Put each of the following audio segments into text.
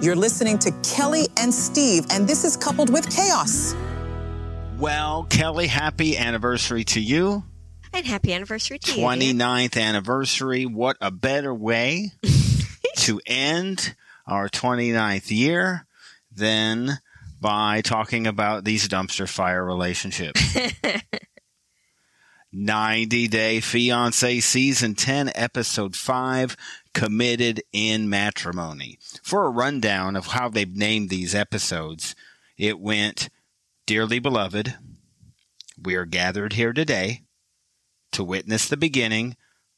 You're listening to Kelly and Steve, and this is coupled with chaos. Well, Kelly, happy anniversary to you. And happy anniversary to you. 29th anniversary. What a better way to end our 29th year than by talking about these dumpster fire relationships. 90 Day Fiance Season 10, Episode 5, Committed in Matrimony. For a rundown of how they've named these episodes, it went Dearly Beloved, we are gathered here today to witness the beginning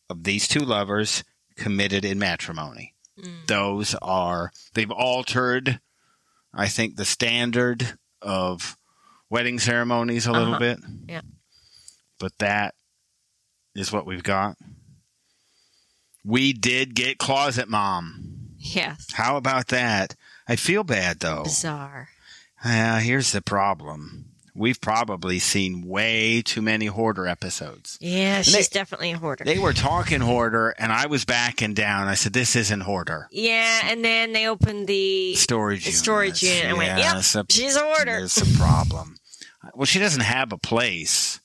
of these two lovers committed in matrimony. Mm. Those are, they've altered, I think, the standard of wedding ceremonies a little Uh-huh. bit. Yeah. But that is what we've got. We did get Closet Mom. Yes. How about that? I feel bad though. Bizarre. Uh, here's the problem. We've probably seen way too many hoarder episodes. Yeah, they- she's definitely a hoarder. They were talking hoarder, and I was backing down. I said, "This isn't hoarder. yeah, and then they opened the Storage the unit. storage unit and went, Yeah, yep, a- she's a hoarder. There's a problem. Well, she doesn't have a place.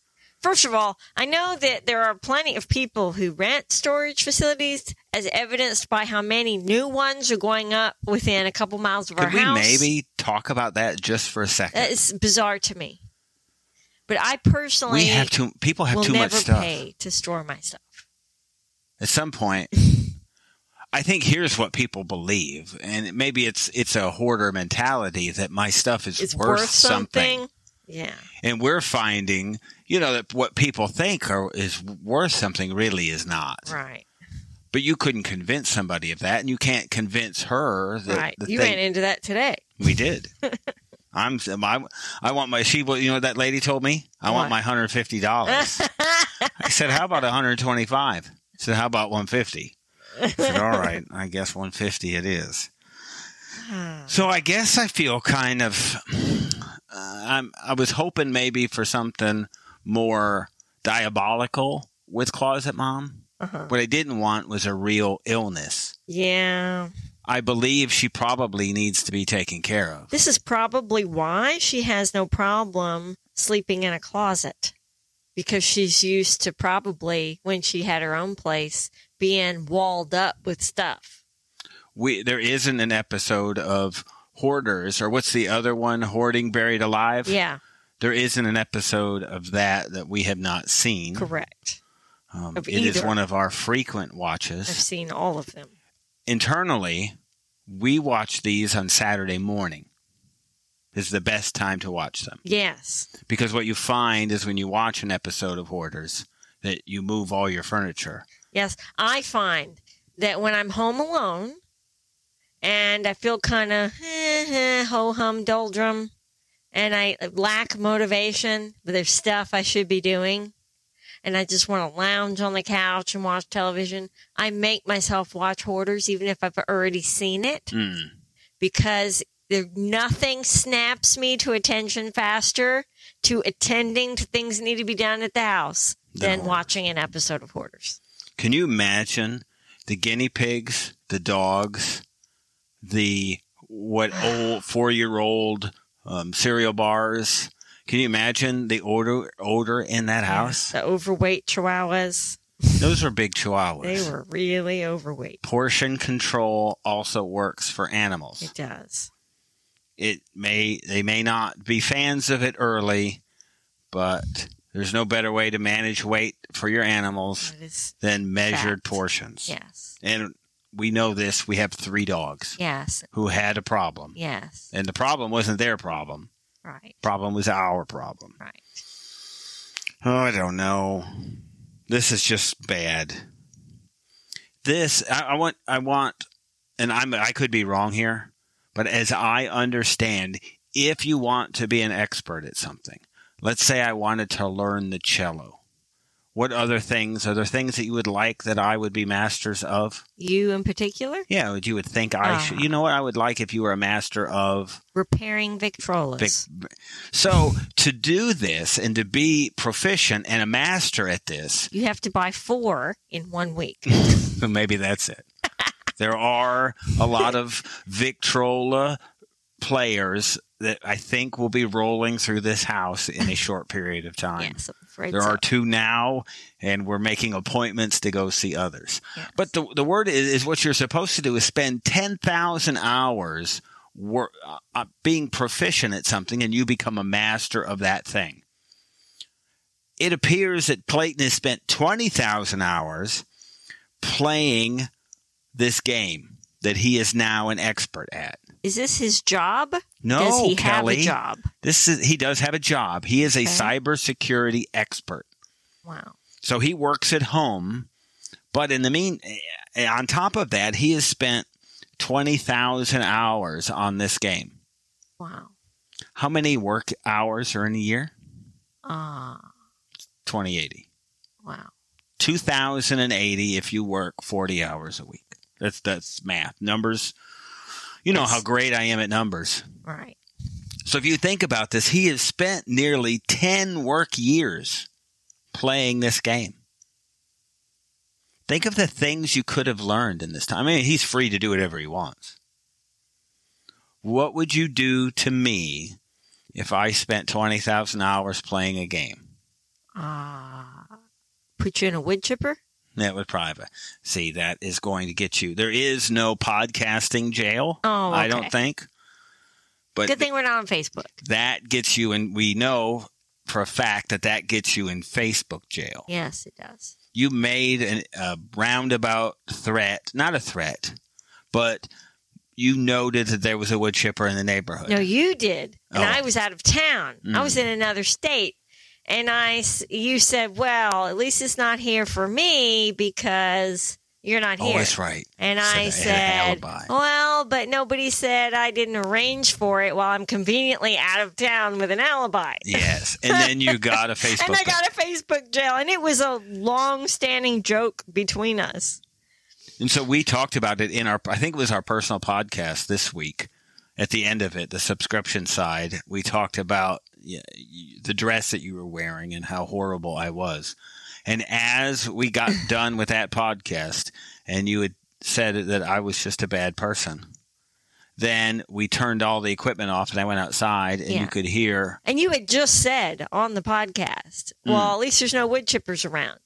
First of all, I know that there are plenty of people who rent storage facilities, as evidenced by how many new ones are going up within a couple miles of our Could we house. maybe talk about that just for a second? Is bizarre to me. But I personally we have too. People have will too much stuff. pay to store my stuff. at some point i think here's what people believe and maybe it's it's a hoarder mentality that my stuff is It's worth, worth something. something. Yeah. and we're finding you know that what people think are, is worth something really is not Right. but you couldn't convince somebody of that and you can't convince her that right. You thing ran into that today. we did i'm I, I want my she you know what that lady told me i want my $150 I said, "How about 125?" I said, "How about 150?" I said, "All right, I guess 150 it is." So I guess I feel kind of. Uh, I'm. I was hoping maybe for something more diabolical with Closet Mom. Uh-huh. What I didn't want was a real illness. Yeah. I believe she probably needs to be taken care of. This is probably why she has no problem sleeping in a closet because she's used to probably when she had her own place being walled up with stuff. We there isn't an episode of hoarders or what's the other one? Hoarding buried alive. Yeah, there isn't an episode of that that we have not seen. correct. Um, it is either. one of our frequent watches. I've seen all of them. Internally, we watch these on Saturday morning. Is the best time to watch them Yes. because what you find is when you watch an episode of Hoarders that you move all your furniture. Yes, I find that when I'm home alone and I feel kind of ho hum doldrum and I lack motivation, but there's stuff I should be doing, and I just want to lounge on the couch and watch television, I make myself watch Hoarders even if I've already seen it Mm. because there nothing snaps me to attention faster to attending to things that need to be done at the house Than than watching an episode of Hoarders. Can you imagine the guinea pigs, the dogs, the what old four year old um, cereal bars? Can you imagine the odor odor in that house? The overweight chihuahuas, Those were big chihuahuas. they were really overweight. Portion control also works for animals. It does. It may they may not be fans of it early, but there's no better way to manage weight for your animals than measured Fact. portions. Yes. And we know this. We have three dogs Yes. who had a problem. Yes. And the problem wasn't their problem. Right. Problem was our problem. Right. Oh, I don't know. This is just bad. This I, I want I want and I'm I could be wrong here, but as I understand, if you want to be an expert at something, let's say I wanted to learn the cello. What other things are there things that you would like that I would be masters of? You in particular? Yeah, would you would think I Ah. should. You know what I would like if you were a master of Repairing Victrolas. Vic- So to do this and to be proficient and a master at this, you have to buy four in one week. maybe that's it. There are a lot of Victrola players that I think will be rolling through this house in a short period of time. Yes, There so. are two now, and we're making appointments to go see others. Yes. But the the word is, is what you're supposed to do is spend ten thousand hours wor- uh, uh, being proficient at something, and you become a master of that thing. It appears that Clayton has spent twenty thousand hours playing this game that he is now an expert at. Is this his job? No, Does he Kelly. have a job? This is he does have a job. He is a Okay. cybersecurity expert. Wow. So he works at home, but in the mean, eh, on top of that, he has spent twenty thousand hours on this game. Wow. How many work hours are in a year? Ah. Twenty eighty. wow. Two thousand and eighty if you work forty hours a week. That's that's math numbers. You know Yes. how great I am at numbers. Right. So if you think about this, he has spent nearly 10 work years playing this game. Think of the things you could have learned in this time. I mean, he's free to do whatever he wants. What would you do to me if I spent 20,000 hours playing a game? Ah. Put you in a wood chipper? That would probably see that is going to get you. There is no podcasting jail. Oh, I don't think. But Good thing we're not on Facebook. that gets you and we know for a fact that that gets you in facebook jail Yes, it does. you made an, a roundabout threat not a threat but you noted that there was a wood chipper in the neighborhood No, you did, and Oh. I was out of town. I Mm. was in another state, and I, you said, "Well, at least it's not here for me because you're not oh, here. oh here." that's right And Said I said, "Well, but nobody said I didn't arrange for it while I'm conveniently out of town with an alibi." yes and then you got a facebook And I got a Facebook jail, and it was a long-standing joke between us. And so we talked about it in our, I think it was our personal podcast this week. At the end of it, the subscription side, we talked about the dress that you were wearing and how horrible I was. And as we got done with that podcast, and you had said that I was just a bad person, then we turned all the equipment off and I went outside and Yeah. you could hear, And you had just said on the podcast, Mm. "Well, at least there's no wood chippers around,"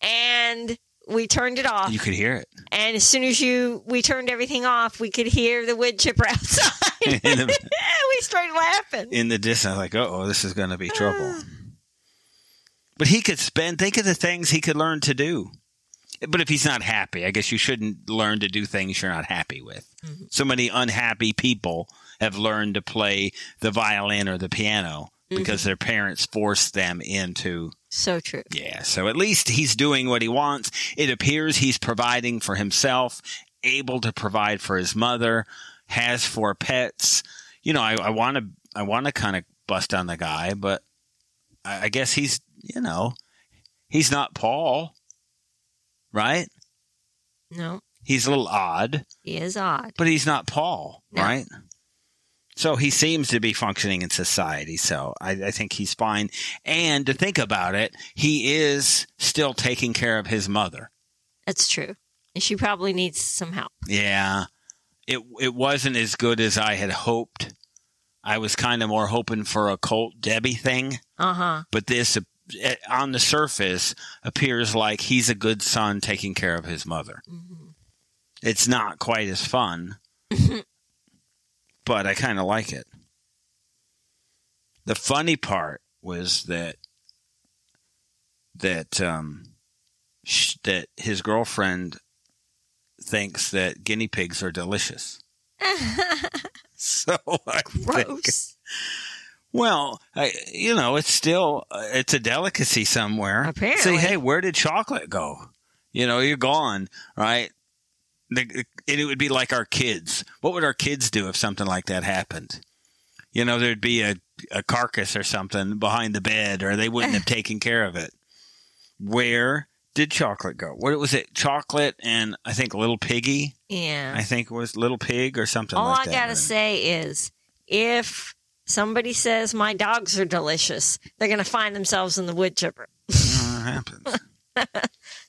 and we turned it off. you could hear it. And as soon as you we turned everything off, we could hear the wood chipper outside. The- we started laughing. in the distance, like, oh, this is going to be trouble. but he could spend, think of the things he could learn to do. But if he's not happy, I guess you shouldn't learn to do things you're not happy with. Mhm. So many unhappy people have learned to play the violin or the piano because mm-hmm. their parents forced them into, So true. yeah. So at least he's doing what he wants. It appears he's providing for himself, able to provide for his mother, has four pets. You know, I want to, I want to kind of bust on the guy, but I, I guess he's, you know, he's not Paul, right? No, He's a little odd, he is odd. but he's not Paul, No. right? So he seems to be functioning in society. So I, I think he's fine. And to think about it, he is still taking care of his mother. That's true. And she probably needs some help. Yeah. It it wasn't as good as I had hoped. I was kind of more hoping for a Colt Debbie thing, Uh huh. but this uh, on the surface appears like he's a good son taking care of his mother. hmm It's not quite as fun, but I kind of like it. The funny part was that that um sh- that his girlfriend thinks that guinea pigs are delicious. So I think, Gross. well, I, you know, it's still uh, it's a delicacy somewhere. Apparently. say, hey, where did chocolate go? You know, you're gone, right? The, and it would be like our kids. What would our kids do if something like that happened? You know, there'd be a, a carcass or something behind the bed, or they wouldn't have taken care of it. Where did chocolate go? What was it? Chocolate and I think Little Piggy. Yeah. I think it was Little Pig or something All like I that. gotta say is, if somebody says my dogs are delicious, they're gonna find themselves in the wood chipper. It happens.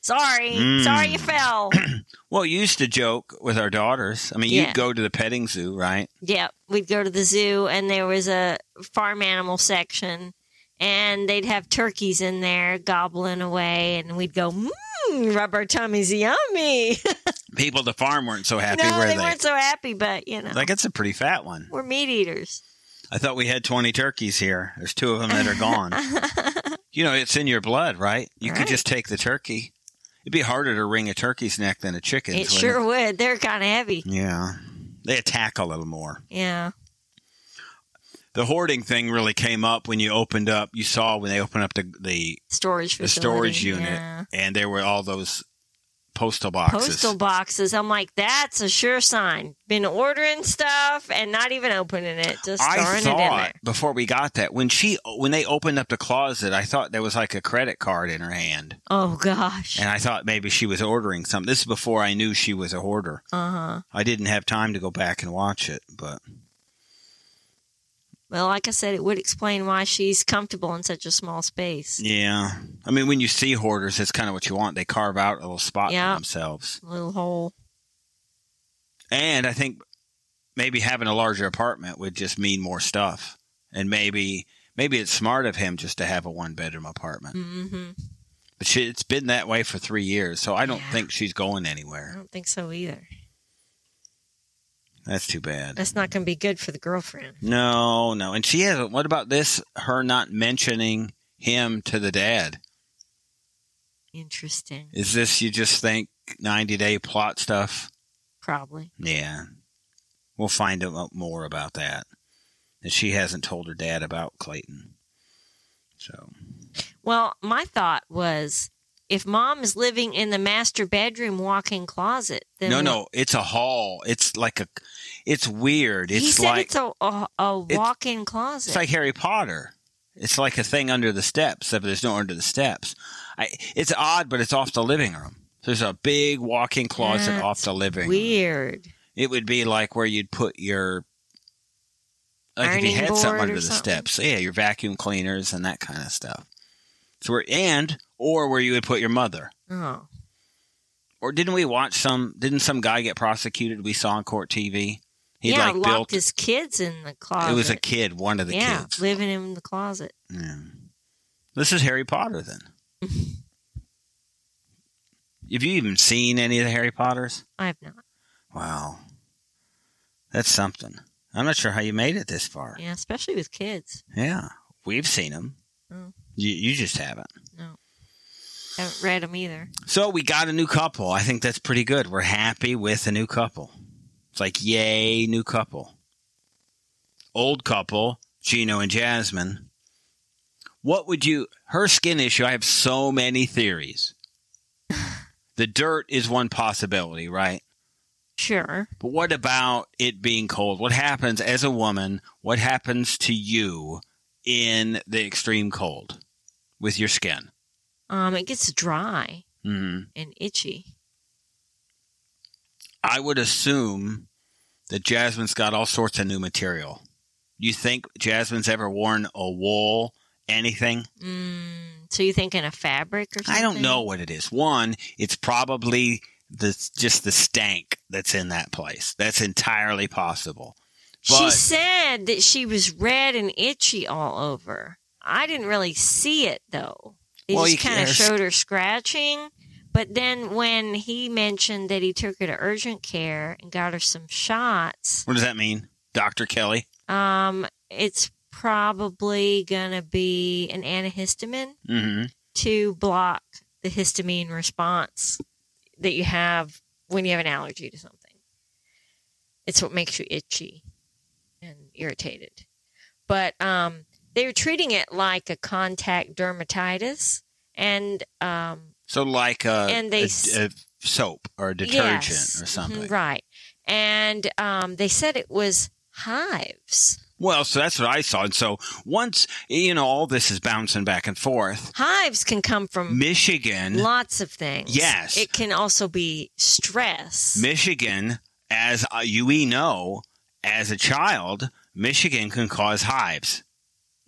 Sorry, Mm. sorry you fell. Well, you used to joke with our daughters. I mean, Yeah. you'd go to the petting zoo, right? Yeah, we'd go to the zoo, and there was a farm animal section, and they'd have turkeys in there gobbling away, and we'd go, mmm, rub our tummies, yummy. People at the farm weren't so happy, no, were they, they? weren't so happy, but you know, Like, it's a pretty fat one. we're meat eaters. I thought we had 20 turkeys here. There's two of them that are gone. you know, it's in your blood, right? You could just take the turkey. It'd be harder to wring a turkey's neck than a chicken's. It sure would. They're kind of heavy. Yeah. They attack a little more. Yeah. The hoarding thing really came up when you opened up. You saw when they opened up the the, Storage the facility. storage unit, Yeah. and there were all those postal boxes. Postal boxes. I'm like, that's a sure sign. Been ordering stuff and not even opening it, just throwing it in there. before we got that when she when they opened up the closet, I thought there was like a credit card in her hand, Oh gosh. and I thought maybe she was ordering something. This is before I knew she was a hoarder. Uh huh. I didn't have time to go back and watch it, but Well, like I said, it would explain why she's comfortable in such a small space. yeah. I mean, when you see hoarders, it's kind of what you want. They carve out a little spot Yeah. for themselves, a Little hole. and I think maybe having a larger apartment would just mean more stuff, and maybe maybe it's smart of him just to have a one bedroom apartment. Mm-hmm. But she, it's been that way for three years, so I don't Yeah. think she's going anywhere. I don't think so either. That's too bad. That's not going to be good for the girlfriend. No, no. And she has. What about this? Her not mentioning him to the dad. Interesting. Is this you just think ninety day plot stuff? Probably. Yeah, we'll find out more about that. And she hasn't told her dad about Clayton. So Well, my thought was if mom is living in the master bedroom walk in closet, then no, what- no. It's a hall. It's like a. It's weird. He It's said like it's a, a, a walk in closet. It's like Harry Potter. It's like a thing under the steps, except there's no under the steps. I, it's odd, but it's off the living room. There's a big walk-in closet That's off the living room. Weird. It would be like where you'd put your like if you had something under the something? steps. Yeah, your vacuum cleaners and that kind of stuff. So we're and or where you would put your mother. Oh. Or didn't we watch some? Didn't some guy get prosecuted? We saw on court TV. He yeah, like locked built. his kids in the closet. It was a kid, one of the yeah, kids. living in the closet. Yeah. This is Harry Potter then. Have you even seen any of the Harry Potters? I have not. Wow. That's something. I'm not sure how you made it this far. Yeah, especially with kids. Yeah. We've seen them. Oh. You, you just haven't. Haven't read them either. So we got a new couple. I think that's pretty good. We're happy with a new couple. It's like, yay, new couple. Old couple, Gino and Jasmine. What would you, her skin issue, I have so many theories. the dirt is one possibility, right? Sure. But what about it being cold? What happens as a woman? What happens to you in the extreme cold with your skin? Um, it gets dry hmm and itchy. I would assume that Jasmine's got all sorts of new material. You think Jasmine's ever worn a wool, anything? Mm, so you thinking a fabric or something? I don't know what it is. One, it's probably the just the stank that's in that place. That's entirely possible. she said that she was red and itchy all over. I didn't really see it though. They Well, just kind of showed her scratching. But then when he mentioned that he took her to urgent care and got her some shots, What does that mean, Doctor Kelly? um, it's probably gonna be an antihistamine hmm to block the histamine response that you have when you have an allergy to something. It's what makes you itchy and irritated. But um, they were treating it like a contact dermatitis, and um, So like a, And they a- a soap or a detergent yes, or something. mhm, right? And um, they said it was hives. Well, so that's what I saw. And so once you know all this is bouncing back and forth, Hives can come from Michigan, lots of things. Yes. it can also be stress. Michigan, as uh, you we know, as a child, Michigan can cause hives.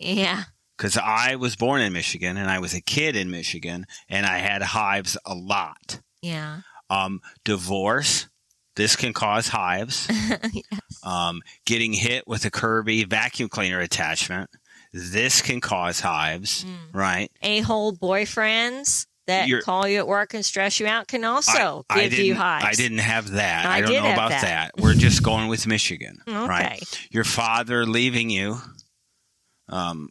Yeah, because I was born in Michigan and I was a kid in Michigan and I had hives a lot. Yeah. Um, divorce, this can cause hives. yes. Um, getting hit with a Kirby vacuum cleaner attachment, this can cause hives, Mm. right? A hole boyfriends that You're- call you at work and stress you out can also I, I give didn't, you hives. I didn't have that. I I, don't know about that. that. We're just going with Michigan, Okay. right? Your father leaving you, um,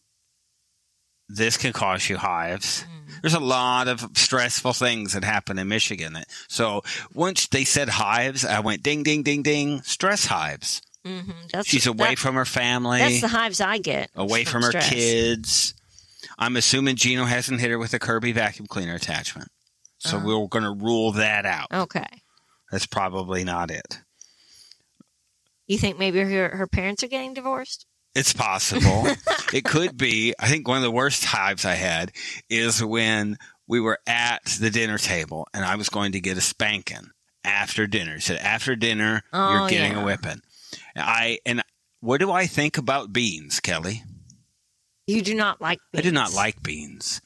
this can cause you hives. Mm. There's a lot of stressful things that happen in Michigan. So once they said hives, I went ding, ding, ding, ding, stress hives. hmm That's She's away that- from her family, That's the hives I get. away from her stress. kids. I'm assuming Gino hasn't hit her with a Kirby vacuum cleaner attachment. So Oh. we're going to rule that out. Okay. That's probably not it. You think maybe her her parents are getting divorced? It's possible. it could be. I think one of the worst hives I had is when we were at the dinner table and I was going to get a spanking after dinner. He said, after dinner, Oh, you're getting yeah. a whipping. I and what do I think about beans, Kelly? You do not like. I do not like beans.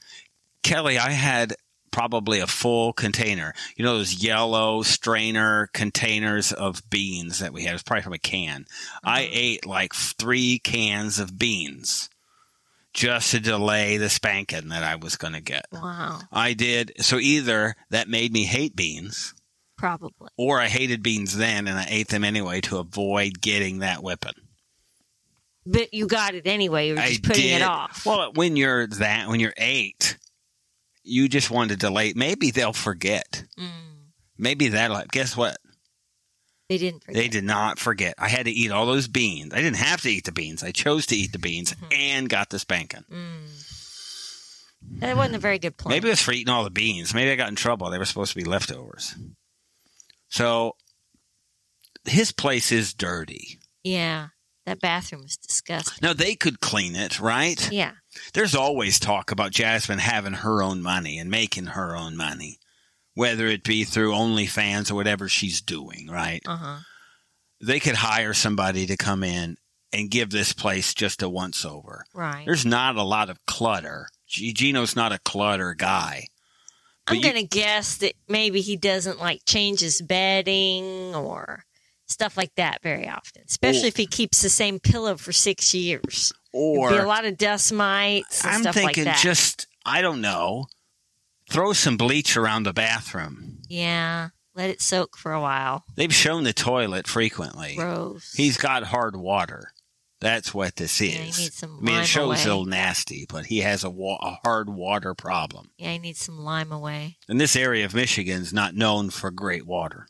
Kelly, I had probably a full container. You know those yellow strainer containers of beans that we had. It was probably from a can. I Mhm. ate like three cans of beans just to delay the spanking that I was going to get. Wow. I did. So either that made me hate beans Probably. or I hated beans then and I ate them anyway to avoid getting that whipping. But you got it anyway. You were I just putting did. it off. Well, when you're that, when you're eight, you just want to delay. Maybe they'll forget. Mm. Maybe that'll. Guess what? They didn't forget. They did not forget. I had to eat all those beans. I didn't have to eat the beans. I chose to eat the beans Mhm. and got the spanking. Mm. That wasn't a very good plan. Maybe it was for eating all the beans. Maybe I got in trouble. They were supposed to be leftovers. So his place is dirty. Yeah. That bathroom was disgusting. Now they could clean it, right? Yeah. There's always talk about Jasmine having her own money and making her own money, whether it be through OnlyFans or whatever she's doing, right? Uh huh. They could hire somebody to come in and give this place just a once over. Right. There's not a lot of clutter. Gino's not a clutter guy. I'm going to guess that maybe he doesn't like change his bedding or stuff like that very often, especially Or- if he keeps the same pillow for six years. Be a lot of dust mites and I'm stuff thinking like that. just, I don't know, throw some bleach around the bathroom. yeah. Let it soak for a while. They've shown the toilet frequently. Gross. He's got hard water. That's what this is. Yeah, he needs some I mean, it shows away. a little nasty, but he has a, wa- a hard water problem. Yeah, he needs some Lime-A-Way. And this area of Michigan's not known for great water.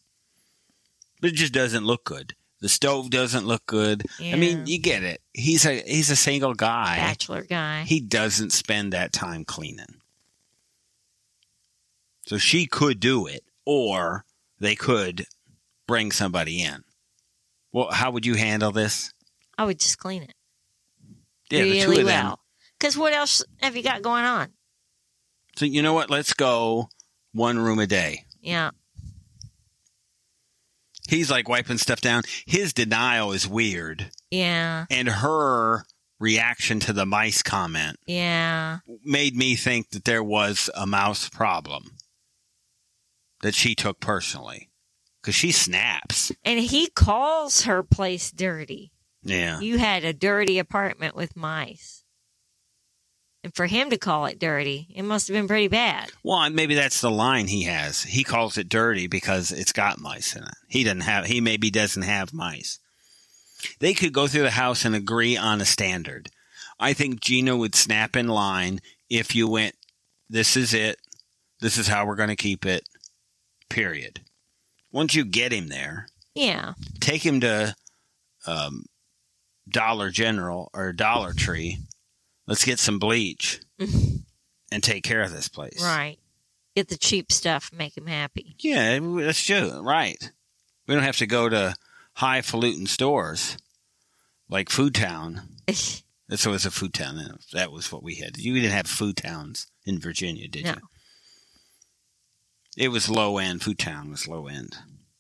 But it just doesn't look good. The stove doesn't look good. Yeah. I mean, you get it. He's a he's a single guy. Bachelor guy. He doesn't spend that time cleaning. So she could do it, or they could bring somebody in. Well, how would you handle this? I would just clean it Yeah, the two really well. Because what else have you got going on? So you know what? Let's go one room a day. Yeah. He's like wiping stuff down. His denial is weird, Yeah. and her reaction to the mice comment Yeah. made me think that there was a mouse problem that she took personally because she snaps. And he calls her place dirty. Yeah. You had a dirty apartment with mice. And for him to call it dirty, it must have been pretty bad. Well, maybe that's the line he has. He calls it dirty because it's got mice in it. He doesn't have. He maybe doesn't have mice. They could go through the house and agree on a standard. I think Gino would snap in line if you went. This is it. This is how we're going to keep it. Period. Once you get him there, Yeah. take him to um, Dollar General or Dollar Tree. Let's get some bleach and take care of this place. Right. Get the cheap stuff, make him happy. Yeah, that's true. Right. We don't have to go to highfalutin stores like Food Town. This was a food town. and That was what we had. You didn't have food towns in Virginia, did No. you? It was low end. Food town was low end.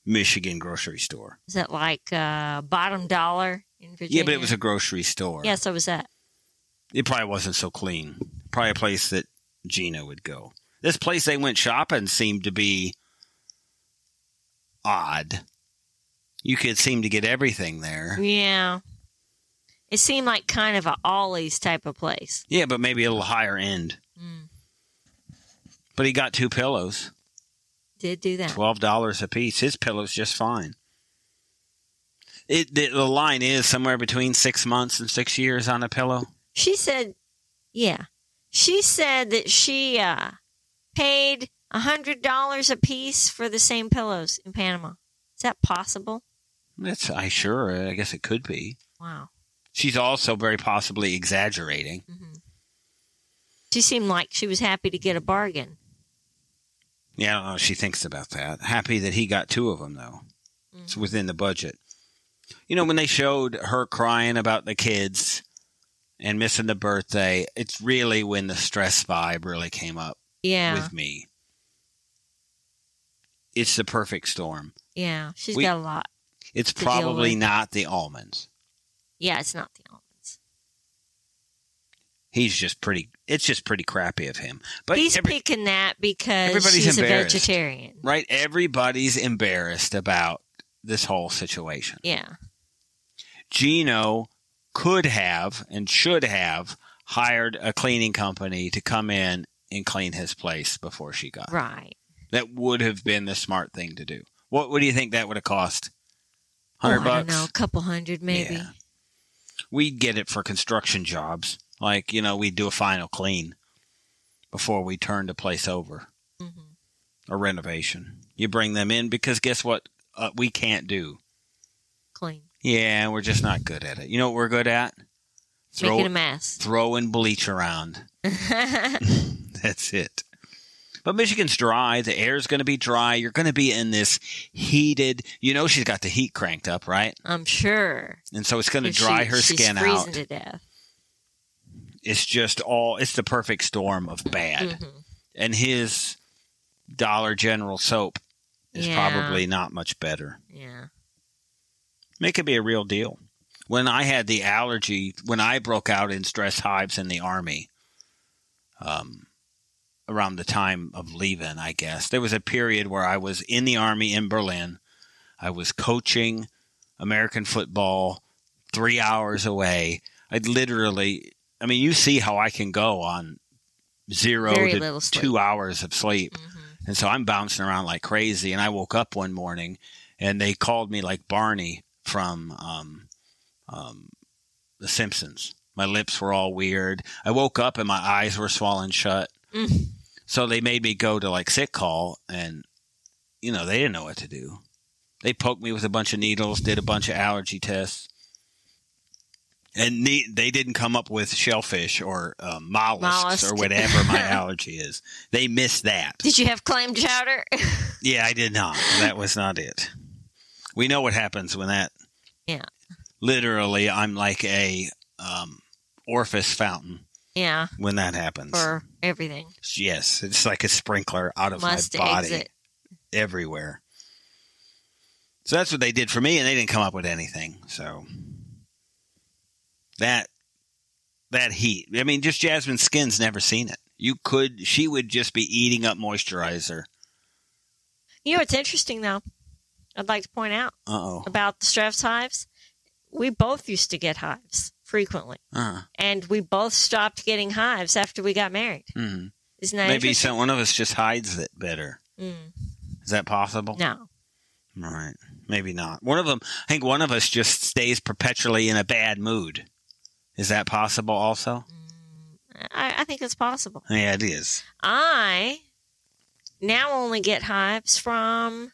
Michigan grocery store. Is that like uh, bottom dollar in Virginia? Yeah, but it was a grocery store. Yeah, so was that. It probably wasn't so clean. Probably a place that Gino would go. This place they went shopping seemed to be odd. You could seem to get everything there. Yeah. It seemed like kind of a Ollie's type of place. Yeah, but maybe a little higher end. Mm. But he got two pillows, Did do that. twelve dollars a piece. His pillow's just fine. It the, the line is somewhere between six months and six years on a pillow. She said, yeah. She said that she uh, paid a $100 a piece for the same pillows in Panama. Is that possible? That's I sure. I guess it could be. Wow. She's also very possibly exaggerating. hmm She seemed like she was happy to get a bargain. Yeah, I don't know. She thinks about that. Happy that he got two of them though. It's Mhm. within the budget. You know, when they showed her crying about the kids and missing the birthday, it's really when the stress vibe really came up Yeah. with me. It's the perfect storm. yeah. She's We- got a lot. It's probably not the almonds. Yeah, it's not the almonds. He's just pretty. It's just pretty crappy of him. But He's every- picking that because everybody's he's a vegetarian. right, everybody's embarrassed about this whole situation. Yeah. Gino could have and should have hired a cleaning company to come in and clean his place before she got. Right. That would have been the smart thing to do. What what do you think that would have cost? Hundred oh, I don't bucks. know, a couple hundred maybe. Yeah. We'd get it for construction jobs. Like, you know, we'd do a final clean before we turned the place over. hmm A renovation. You bring them in because guess what? Uh, we can't do. Yeah, we're just not good at it. You know what we're good at? Making a mess. throwing bleach around. That's it. But Michigan's dry. The air's going to be dry. You're going to be in this heated. You know, she's got the heat cranked up, right? I'm sure. And so it's going to dry she- her she's skin freezing out. to death. It's just all. It's the perfect storm of bad. Mhm. And his Dollar General soap is Yeah. probably not much better. Yeah. It could be a real deal. When I had the allergy, when I broke out in stress hives in the army, um, around the time of leaving, I guess there was a period where I was in the army in Berlin. I was coaching American football three hours away. I'd literally, I mean, you see how I can go on zero Very to two hours of sleep. hmm And so I'm bouncing around like crazy. And I woke up one morning and they called me like Barney from um, um, The Simpsons. My lips were all weird. I woke up and my eyes were swollen shut. Mm. So they made me go to like sick call and, you know, they didn't know what to do. They poked me with a bunch of needles, did a bunch of allergy tests. And ne- they didn't come up with shellfish or um, mollusks Mollusk. or whatever my allergy is. They missed that. Did you have clam chowder? Yeah, I did not. That was not it. We know what happens when that. Yeah. Literally, I'm like a um, orifice fountain yeah, when that happens. for everything. yes, it's like a sprinkler out of Must my body exit. everywhere. So that's what they did for me, and they didn't come up with anything. So that that heat. I mean, just Jasmine's skin's never seen it. You could, she would just be eating up moisturizer. You know it's interesting though? I'd like to point out Uh oh. about the stress hives. We both used to get hives frequently, Uh, and we both stopped getting hives after we got married. mm. Isn't that Maybe some, one of us just hides it better. Mm, Is that possible? no. Right. Maybe not. One of them, I think one of us just stays perpetually in a bad mood. Is that possible also? I, I think it's possible. Yeah, it is. I now only get hives from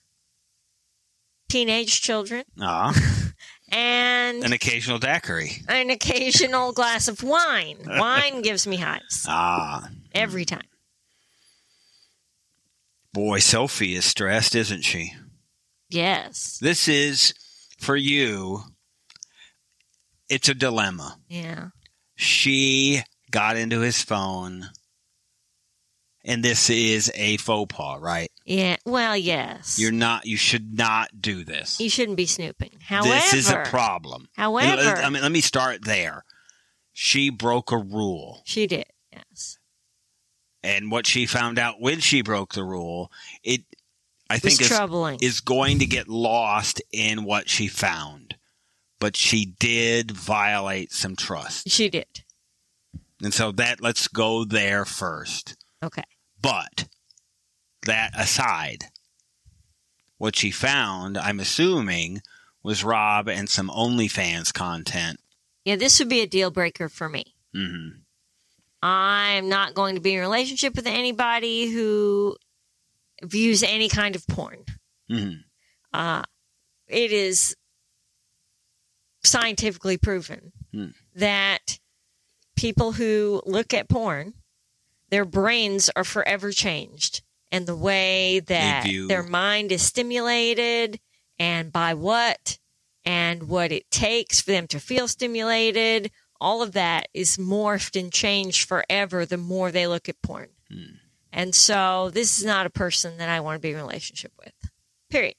teenage children Ah, and an occasional daiquiri. an occasional glass of wine. Wine gives me hives Ah, every time. boy, Sophie is stressed, isn't she? Yes. This is, for you, it's a dilemma. Yeah. She got into his phone, and this is a faux pas, right? Yeah. Well, yes. You're not, you should not do this. you shouldn't be snooping. However, this is a problem. However, I mean, let me start there. she broke a rule. She did. Yes. And what she found out when she broke the rule, it I think is, troubling. is going to get lost in what she found. But she did violate some trust. she did. And so that let's go there first. Okay. But that aside, what she found, I'm assuming, was Rob and some OnlyFans content. Yeah, this would be a deal breaker for me. Mm-hmm. I'm not going to be in a relationship with anybody who views any kind of porn. hmm Uh, it is scientifically proven Hmm. that people who look at porn, their brains are forever changed. And the way that their mind is stimulated and by what and what it takes for them to feel stimulated, all of that is morphed and changed forever the more they look at porn. Hmm. And so this is not a person that I want to be in a relationship with. Period.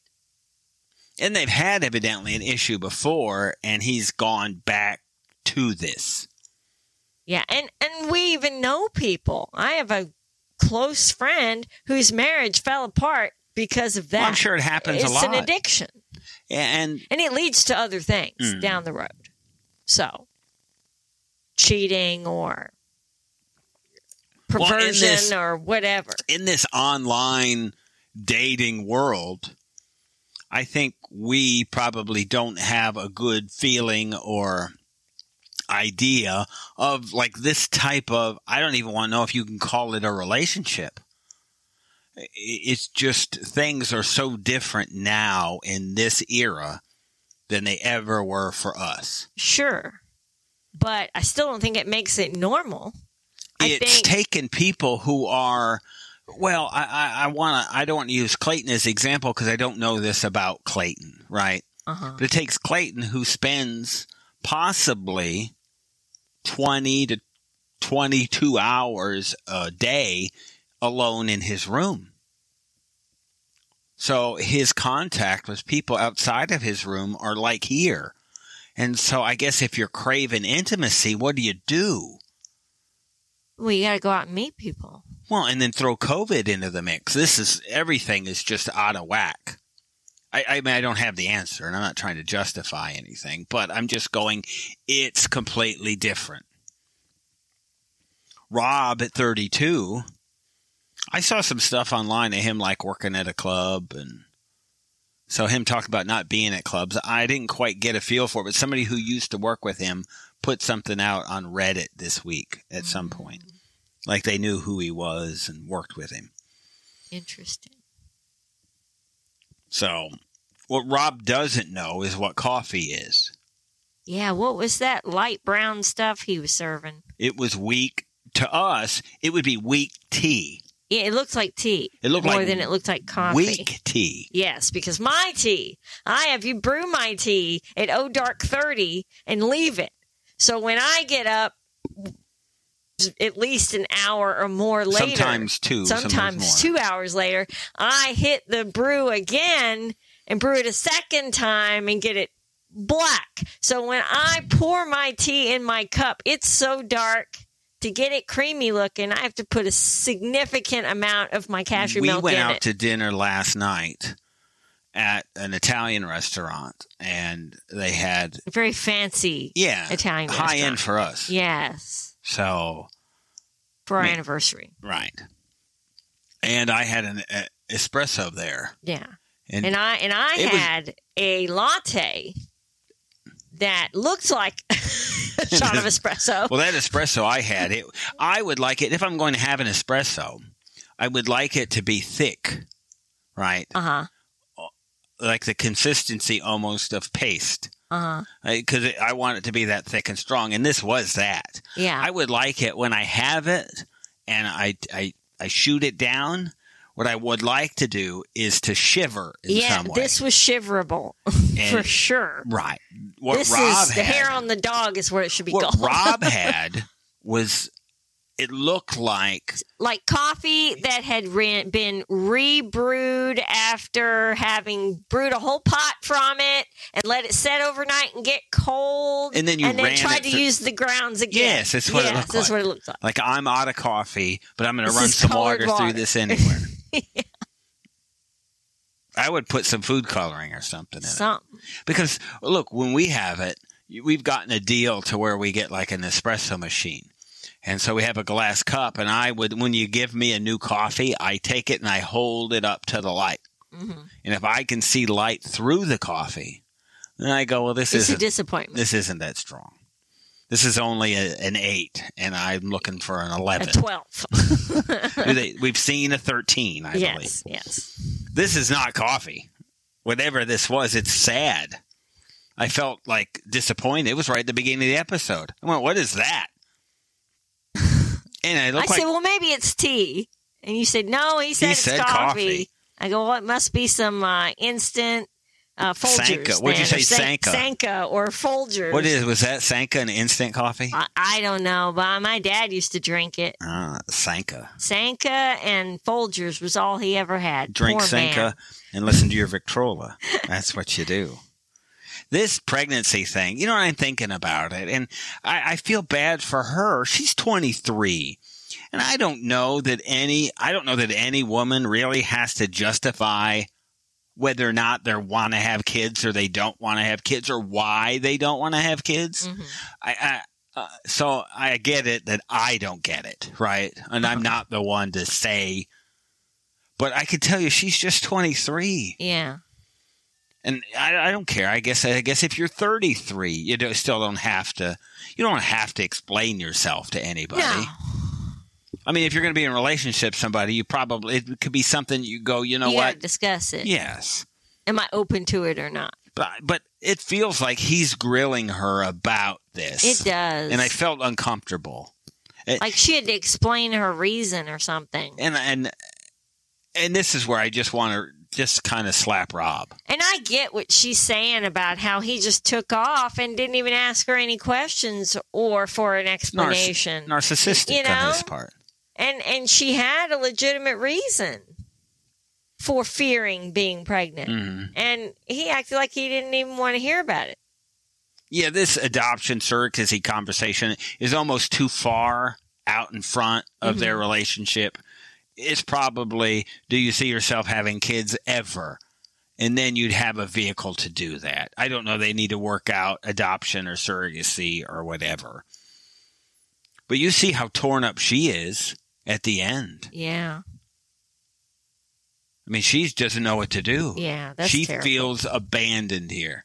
And they've had evidently an issue before, and he's gone back to this. Yeah, and and we even know people. I have a close friend whose marriage fell apart because of that. Well, I'm sure it happens it's a lot. It's an addiction, and and it leads to other things Mm. down the road. So, cheating or Well, perversion this- or whatever. in this online dating world, I think we probably don't have a good feeling or idea of like this type of I don't even want to know if you can call it a relationship. It's just things are so different now in this era than they ever were for us. Sure, but I still don't think it makes it normal. I it's think taken people who are well i i, I want to i don't want to use clayton as example because i don't know this about clayton right uh-huh. but it takes clayton who spends possibly 20 to 22 hours a day alone in his room so his contact with people outside of his room are like here and so i guess if you're craving intimacy what do you do well, you got to go out and meet people. Well, and then throw COVID into the mix. This is everything is just out of whack. I, I mean, I don't have the answer, and I'm not trying to justify anything, but I'm just going. It's completely different. Rob at 32, I saw some stuff online of him like working at a club, and so him talk about not being at clubs. I didn't quite get a feel for it, but somebody who used to work with him put something out on Reddit this week at some point mm. like they knew who he was and worked with him. Interesting. So, what Rob doesn't know is what coffee is. Yeah, what was that light brown stuff he was serving? It was weak to us. It would be weak tea. Yeah, it looks like tea. It looked more like than it looked like coffee. Weak tea. Yes, because my tea, I have you brew my tea at O Dark 30 and leave it. So when I get up, at least an hour or more later, Sometimes two. sometimes more. two hours later, I hit the brew again and brew it a second time and get it black. So when I pour my tea in my cup, it's so dark. To get it creamy looking, I have to put a significant amount of my cashew black in there. we milk went out it. to dinner last night at an Italian restaurant, and they had Very fancy yeah Italian high restaurant. end for us. Yes, So for our anniversary. right, and I had an uh, espresso there, Yeah, and, and I and I It was- had a latte that looked like a shot of espresso. Well, that espresso I had, it I would like it if I'm going to have an espresso. I would like it to be thick, right? Uh huh. Like the consistency almost of paste, Uh huh. because I want it to be that thick and strong. And this was that. Yeah. I would like it when I have it and I I I shoot it down. What I would like to do is to shiver in yeah. some way. This was shiverable for sure. right. What this Rob is the hair on the dog is where it should be what. Rob had was it looked like like coffee that had been re- been rebrewed after having brewed a whole pot from it and let it set overnight and get cold, And then you and then tried it to through- use the grounds again. Yes, that's what it yes, looked that's like. what it looked like. like I'm out of coffee, but I'm going to run some water, water. through this anywhere. I would put some food coloring or something in it. Because look, when we have it, we've gotten a deal to where we get like an espresso machine. And so we have a glass cup and I would when you give me a new coffee, I take it and I hold it up to the light. hmm And if I can see light through the coffee, then I go, well this is a disappointment. this isn't that strong. This is only a, an 8 and I'm looking for an A 11. twelve. We've seen a 13, I believe. yes, yes. This is not coffee. Whatever this was, it's sad. I felt like disappointed. It was right at the beginning of the episode. I went, "What is that?" And I I looked said, well, maybe it's tea. And you said, no, he said it's said coffee. coffee. I go, well, it must be some uh, instant uh, Folgers. Sanka. What'd you say, Sanka? Sanka or Folgers. what is was that Sanka an instant coffee? I, I don't know, but my dad used to drink it. Ah, Sanka. Sanka and Folgers was all he ever had. Drink Poor man. Sanka and listen to your Victrola. That's what you do. This pregnancy thing, you know, I'm thinking about it, and I, I feel bad for her. She's 23. And I don't know that any, I don't know that any woman really has to justify whether or not they want to have kids or they don't want to have kids or why they don't want to have kids. Mhm. I, I uh, so I get it that I don't get it, right? And I'm not the one to say, but I could tell you she's just 23, Yeah. And I, I don't care. I guess I guess if you're 33, you do, still don't have to. You don't have to explain yourself to anybody. No. I mean, if you're going to be in a relationship with somebody, you probably it could be something you go, you know you what? discuss it. Yes, Am I open to it or not? but but it feels like he's grilling her about this. It does. and I felt uncomfortable. like she had to explain her reason or something. and and and this is where I just want to just kind of slap Rob. And I get what she's saying about how he just took off and didn't even ask her any questions or for an explanation. Narcissistic You on his know? part. and and she had a legitimate reason for fearing being pregnant. Mhm. And he acted like he didn't even want to hear about it. Yeah, this adoption surrogacy conversation is almost too far out in front of their relationship. It's probably, do you see yourself having kids ever? And then you'd have a vehicle to do that. I don't know. They need to work out adoption or surrogacy or whatever. But you see how torn up she is at the end. Yeah. I mean, she doesn't know what to do. Yeah, that's she terrible. feels abandoned here.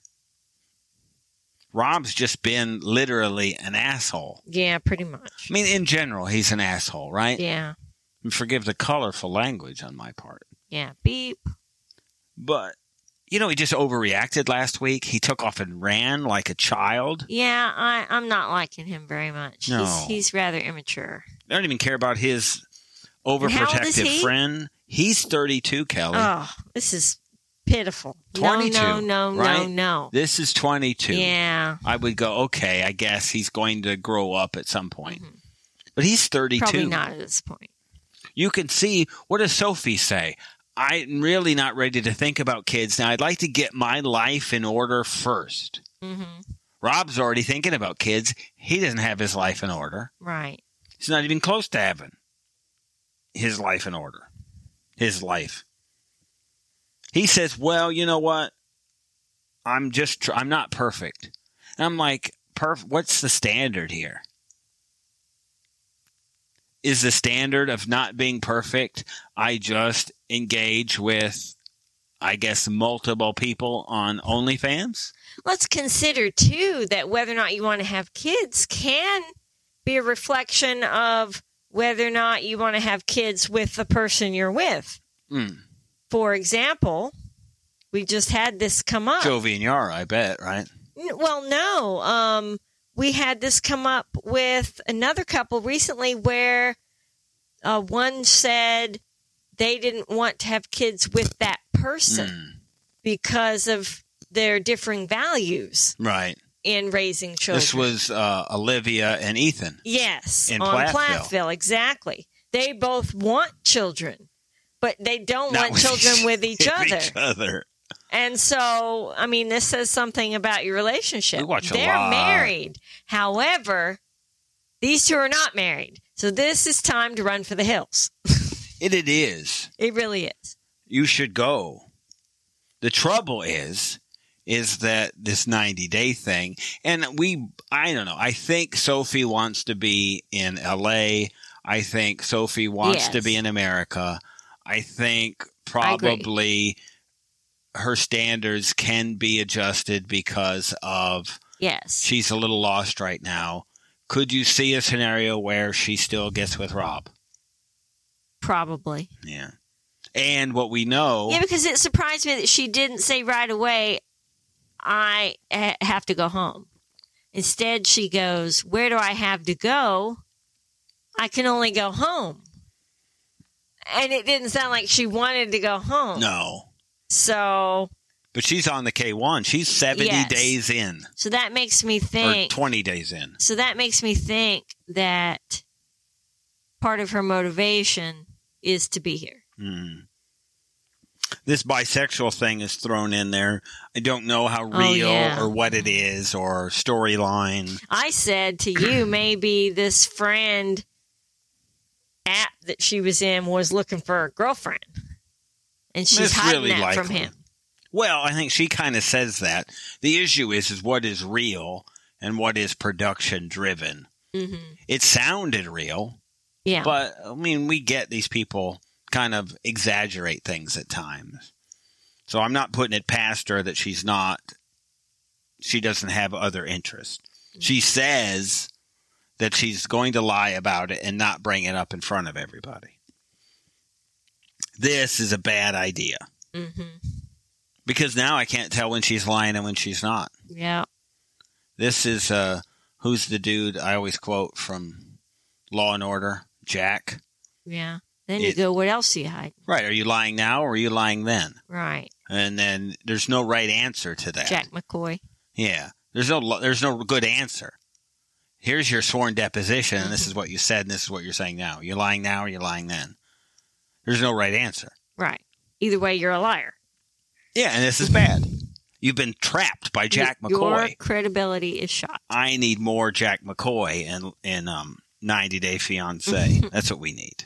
Rob's just been literally an asshole. Yeah, pretty much. I mean, in general, he's an asshole, right? Yeah. And forgive the colorful language on my part. Yeah. Beep. But, you know, he just overreacted last week. He took off and ran like a child. Yeah, I, I'm not liking him very much. No. He's, he's rather immature. I don't even care about his how old is overprotective he? friend. He's 32, Kelly. Oh, this is pitiful. 22, no, no, no, right? no, no. This is 22. Yeah. I would go, okay, I guess he's going to grow up at some point. Mhm. But he's 32. Probably not at this point. You can see what does Sophie say? I'm really not ready to think about kids now. I'd like to get my life in order first. hmm Rob's already thinking about kids. He doesn't have his life in order. Right. He's not even close to having his life in order. His life. He says, "Well, you know what? I'm just tr- I'm not perfect." And I'm like, "Perf what's the standard here?" Is the standard of not being perfect I just engage with I guess multiple people on OnlyFans? Let's consider, too, that whether or not you want to have kids can be a reflection of whether or not you want to have kids with the person you're with. Mm. For example, we just had this come up. Jovi and Yara, I bet, right? Well, no. Um, we had this come up with another couple recently where uh, one said they didn't want to have kids with that person Mm. because of their differing values. Right. in raising children. This was uh, Olivia and Ethan. yes, in on Plathville. exactly. They both want children, but they don't Not want with children with each other. Each other. And so, I mean, this says something about your relationship. We watch a They're lot. married. However, these two are not married. So this is time to run for the hills. It, it is. It really is. You should go. The trouble is, is that this 90 day thing, and we, I don't know, I think Sophie wants to be in LA. I think Sophie wants to be in America. I think probably her standards can be adjusted because of Yes. she's a little lost right now. Could you see a scenario where she still gets with Rob? Probably. Yeah. And what we know, Yeah, because it surprised me that she didn't say right away, I ha- have to go home. Instead, she goes, Where do I have to go? I can only go home. And it didn't sound like she wanted to go home. no. So, But she's on the K1. She's 70 Yes. days in, so that makes me or think. 20 days in. So that makes me think that part of her motivation is to be here. Hmm. This bisexual thing is thrown in there. I don't know how Oh, real yeah. or what it is or storyline. I said to you, maybe this friend app that she was in was looking for a girlfriend, and she's That's hiding really that from him. Well, I think she kind of says that. The issue is, is what is real and what is production driven. hmm It sounded real, Yeah, but I mean, we get these people kind of exaggerate things at times. So I'm not putting it past her that she's not, she doesn't have other interests. She says that she's going to lie about it and not bring it up in front of everybody. This is a bad idea hmm because now I can't tell when she's lying and when she's not. yeah, This is uh who's the dude I always quote from Law and Order, Jack. yeah. Then you It- go, what else are you hiding? Right, are you lying now or are you lying then? Right, And then there's no right answer to that. Jack McCoy. Yeah. There's no there's no good answer. Here's your sworn deposition and this is what you said and this is what you're saying now. You're lying now or you're lying then. There's no right answer. Right. Either way, you're a liar. Yeah, and this is bad. You've been trapped by Jack McCoy. Your credibility is shot. I need more Jack McCoy in in um 90 Day Fiance. That's what we need.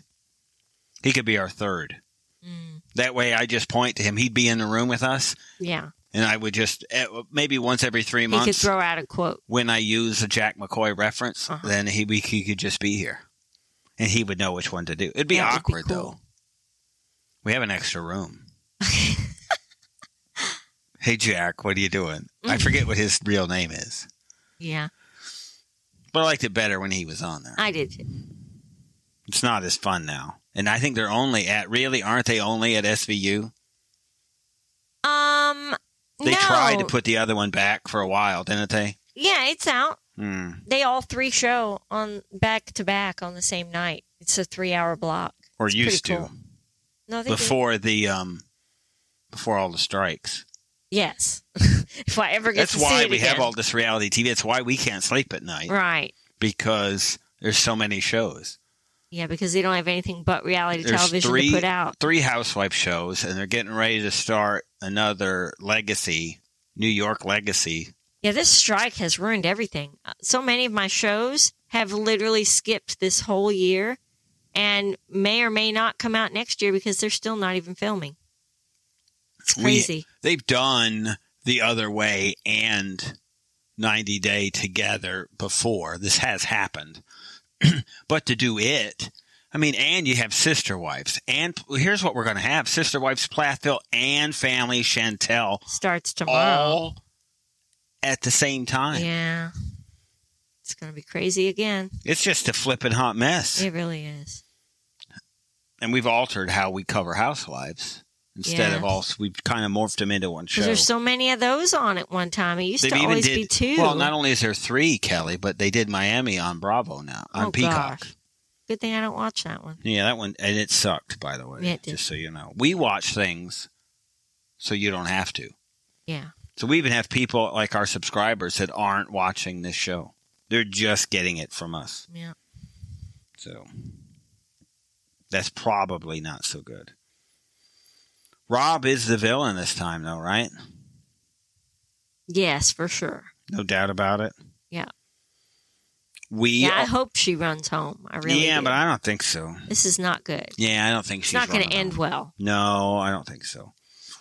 He could be our third. Mm, That way, I just point to him. He'd be in the room with us, yeah, and I would just eh, maybe once every three he could months throw out a quote. when I use a Jack McCoy reference, Uh-huh. then he he could just be here, and he would know which one to do. It'd be That would be awkward cool. though. We have an extra room. hey Jack, what are you doing? I forget what his real name is, Yeah, but I liked it better when he was on there. I did too. It's not as fun now. And I think they're only at really aren't they only at SVU? Um, They no. tried to put the other one back for a while, didn't they? Yeah, it's out. Hmm. They all three show on back to back on the same night. It's a three hour block. Or It's used to cool. No, before the um before all the strikes. Yes. if I ever get That's why we have all this reality TV. That's why we can't sleep at night Right. because there's so many shows. Yeah, because they don't have anything but reality There's television three to put out. three housewife shows, and they're getting ready to start another Legacy, New York Legacy. Yeah, this strike has ruined everything. Uh, So many of my shows have literally skipped this whole year and may or may not come out next year because they're still not even filming. It's We- crazy. they've done the other way and 90 day together before this has happened but to do it i mean and you have sister wives and here's what we're going to have sister wives plathville and family chantel Starts tomorrow. at the same time Yeah. It's going to be crazy again. it's just a flippin' hot mess It really is. And we've altered how we cover housewives instead Yeah. of all we've kind of morphed them into one show Because there's so many of those on at one time. It used They've to always did be two. well not only is there three kelly but they did miami on bravo now on Oh, peacock gosh. Good thing I don't watch that one. Yeah, that one, and it sucked, by the way. Yeah, it did. just so you know, we watch things so you don't have to. Yeah. So we even have people like our subscribers that aren't watching this show. They're just getting it from us. Yeah. So that's probably not so good. Rob is the villain this time, though, right? Yes, for sure. No doubt about it. Yeah. We. Yeah, I hope she runs home. I really yeah, do. but I don't think so. this is not good. Yeah, I don't think It's she's not going to end home. well. No, I don't think so.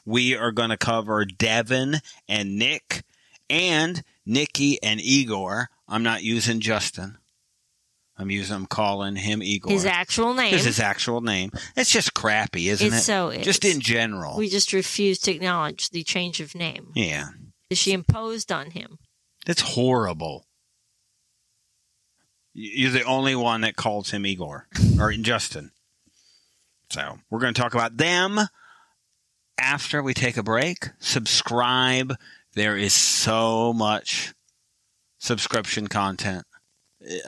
We are going to cover Devin and Nick and Nikki and Igor. I'm not using Justin. I'm using, I'm calling him Igor. His actual name. Is his actual name. It's just crappy, isn't It it? so. Just in general. we just refuse to acknowledge the change of name. yeah. Is she imposed on him? That's horrible. You're the only one that calls him Igor or Justin. So we're going to talk about them after we take a break. Subscribe. There is so much subscription content.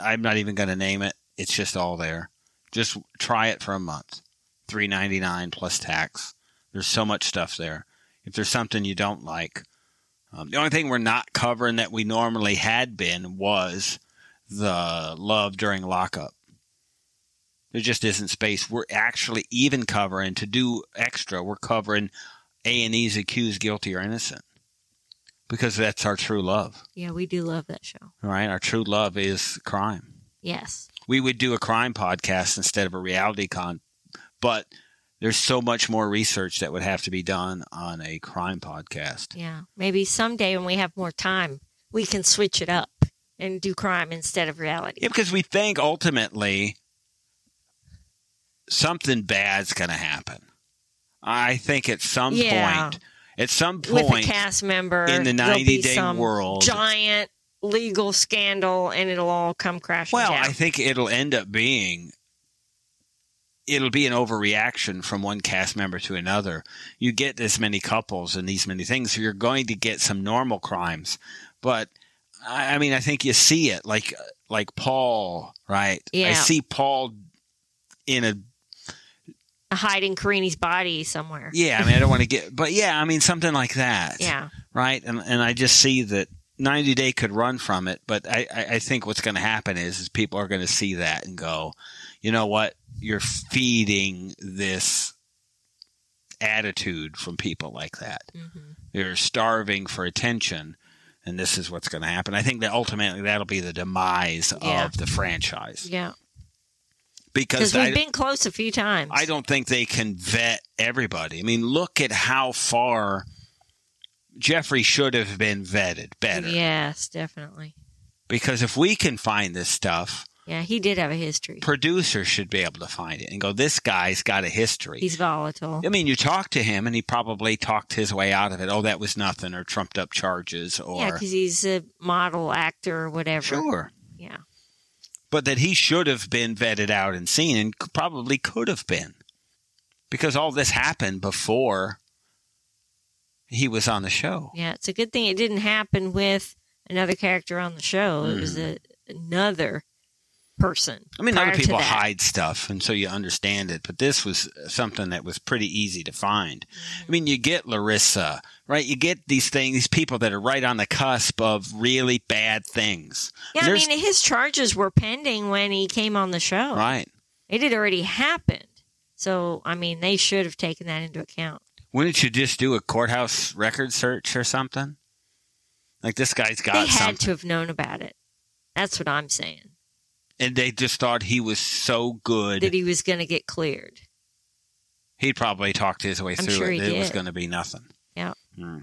I'm not even going to name it. It's just all there. Just try it for a month. Three ninety nine plus tax. There's so much stuff there. If there's something you don't like, um, the only thing we're not covering that we normally had been was the love during lockup. There just isn't space. We're actually even covering to do extra. We're covering A and E's accused, guilty or innocent, because that's our true love. Yeah, we do love that show. Right? Our true love is crime. Yes. We would do a crime podcast instead of a reality con, but there's so much more research that would have to be done on a crime podcast. Yeah. Maybe someday when we have more time, we can switch it up and do crime instead of reality. Yeah, because we think ultimately something bad's going to happen. I think at some Yeah. point, at some point With a cast member in the there'll 90 day world- giant legal scandal and it'll all come crashing down. well, down. I think it'll end up being it'll be an overreaction from one cast member to another. You get this many couples and these many things, so you're going to get some normal crimes. But I, I mean, I think you see it like like Paul, right? yeah. I see Paul in a hiding Karini's body somewhere. Yeah, I mean, I don't want to get, but yeah, I mean, something like that. Yeah. Right. And, and I just see that 90 Day could run from it. But I, I, think what's going to happen is, is people are going to see that and go, you know what? You're feeding this attitude from people like that. hmm They're starving for attention. And this is what's going to happen. I think that ultimately that'll be the demise Yeah. of the franchise Yeah. Because we've I, been close a few times. I don't think they can vet everybody. I mean, look at how far Jeffrey should have been vetted better. Yes, definitely. Because if we can find this stuff, Yeah, he did have a history. producers should be able to find it and go, this guy's got a history. He's volatile. I mean, you talk to him and he probably talked his way out of it. Oh, that was nothing, or trumped up charges, or. Yeah, because he's a model actor or whatever. sure. But that he should have been vetted out and seen and probably could have been. Because all this happened before he was on the show. Yeah, it's a good thing it didn't happen with another character on the show. It was hmm. a, another person. I mean, other people hide stuff, and so you understand it. But this was something that was pretty easy to find. I mean, you get Larissa, right? You get these things, these people that are right on the cusp of really bad things. Yeah, I There's- mean, his charges were pending when he came on the show. Right? It had already happened. So, I mean, they should have taken that into account. Wouldn't you just do a courthouse record search or something? Like this guy's got they had something, to have known about it. That's what I'm saying. And they just thought he was so good. That he was going to get cleared. He'd probably talked his way I'm through sure it. It was going to be nothing. Yeah. Hmm.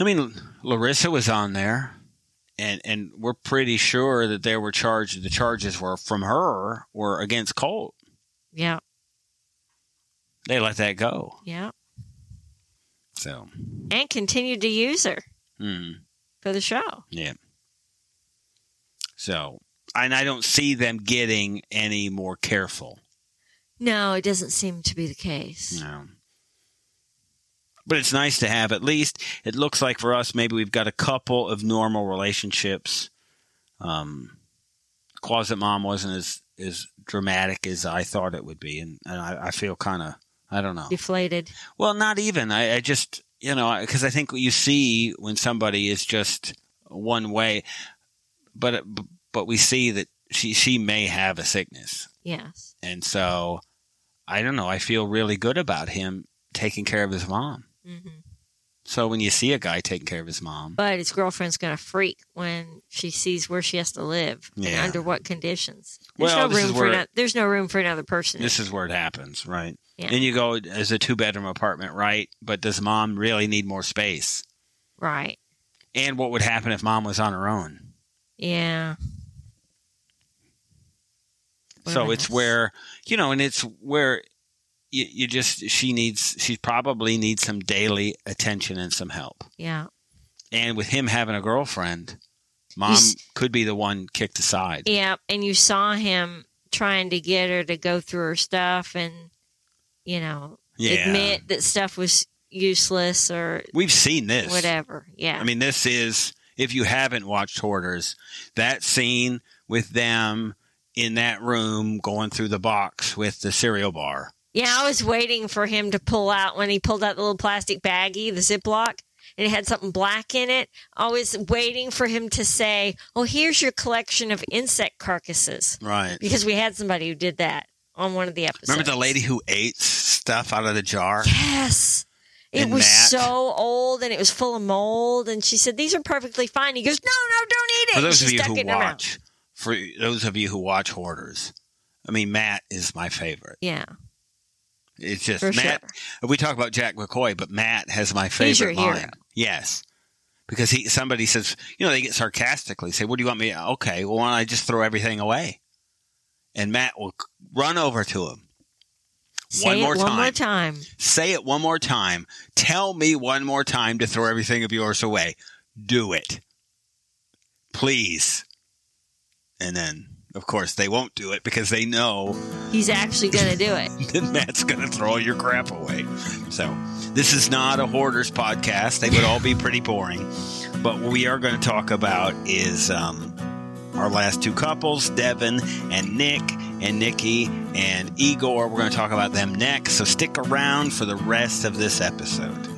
I mean, Larissa was on there, and and we're pretty sure that they were charged. The charges were from her were against Colt. Yeah. They let that go. Yeah. So, And continued to use her hmm, for the show. yeah. So, and I don't see them getting any more careful. No, it doesn't seem to be the case. No. But it's nice to have at least. It looks like for us, maybe we've got a couple of normal relationships. Um, Closet Mom wasn't as as dramatic as I thought it would be, and, and I, I feel kind of I don't know. Deflated. Well, not even. I, I just you know, because I think what you see when somebody is just one way, but but we see that she she may have a sickness, Yes. and so I don't know. I feel really good about him taking care of his mom. hmm So when you see a guy taking care of his mom, But his girlfriend's going to freak when she sees where she has to live Yeah. and under what conditions. There's Well, no room for ano- there's no room for another person. this is where it happens, right? Yeah. And you go as a two bedroom apartment, right? But does mom really need more space? right. And what would happen if mom was on her own? Yeah. So it's where you know, and it's where you, you just she needs she probably needs some daily attention and some help. Yeah. And with him having a girlfriend, mom s- could be the one kicked aside. Yeah, and you saw him trying to get her to go through her stuff and you know, Yeah, admit that stuff was useless or we've seen this. whatever. Yeah. I mean, this is if you haven't watched Hoarders, that scene with them in that room going through the box with the cereal bar. Yeah, I was waiting for him to pull out when he pulled out the little plastic baggie, the Ziploc, and it had something black in it. I was waiting for him to say, "Oh, here's your collection of insect carcasses," Right. because we had somebody who did that on one of the episodes. Remember the lady who ate stuff out of the jar? Yes. It And was so old and it was full of mold. And she said, These are perfectly fine. He goes, No, no, don't eat it. For those she of you stuck who it in her mouth. watch, for those of you who watch Hoarders, I mean, Matt is my favorite. Yeah, It's just for Matt. sure. We talk about Jack McCoy, but Matt has my favorite your hero. line. Yes, because he somebody says, you know, they get sarcastically say, "What do you want me?" Okay, well, why don't I just throw everything away? And Matt will run over to him, Say One it more one more time. time. say it one more time, tell me one more time to throw everything of yours away. Do it, please. And then, of course, they won't do it because they know He's actually going to do it. then Matt's going to throw all your crap away. So, this is not a hoarders podcast. They would all be pretty boring. But what we are going to talk about is um, our last two couples, Devin and Nick, and Nikki and Igor. We're going to talk about them next. So, stick around for the rest of this episode.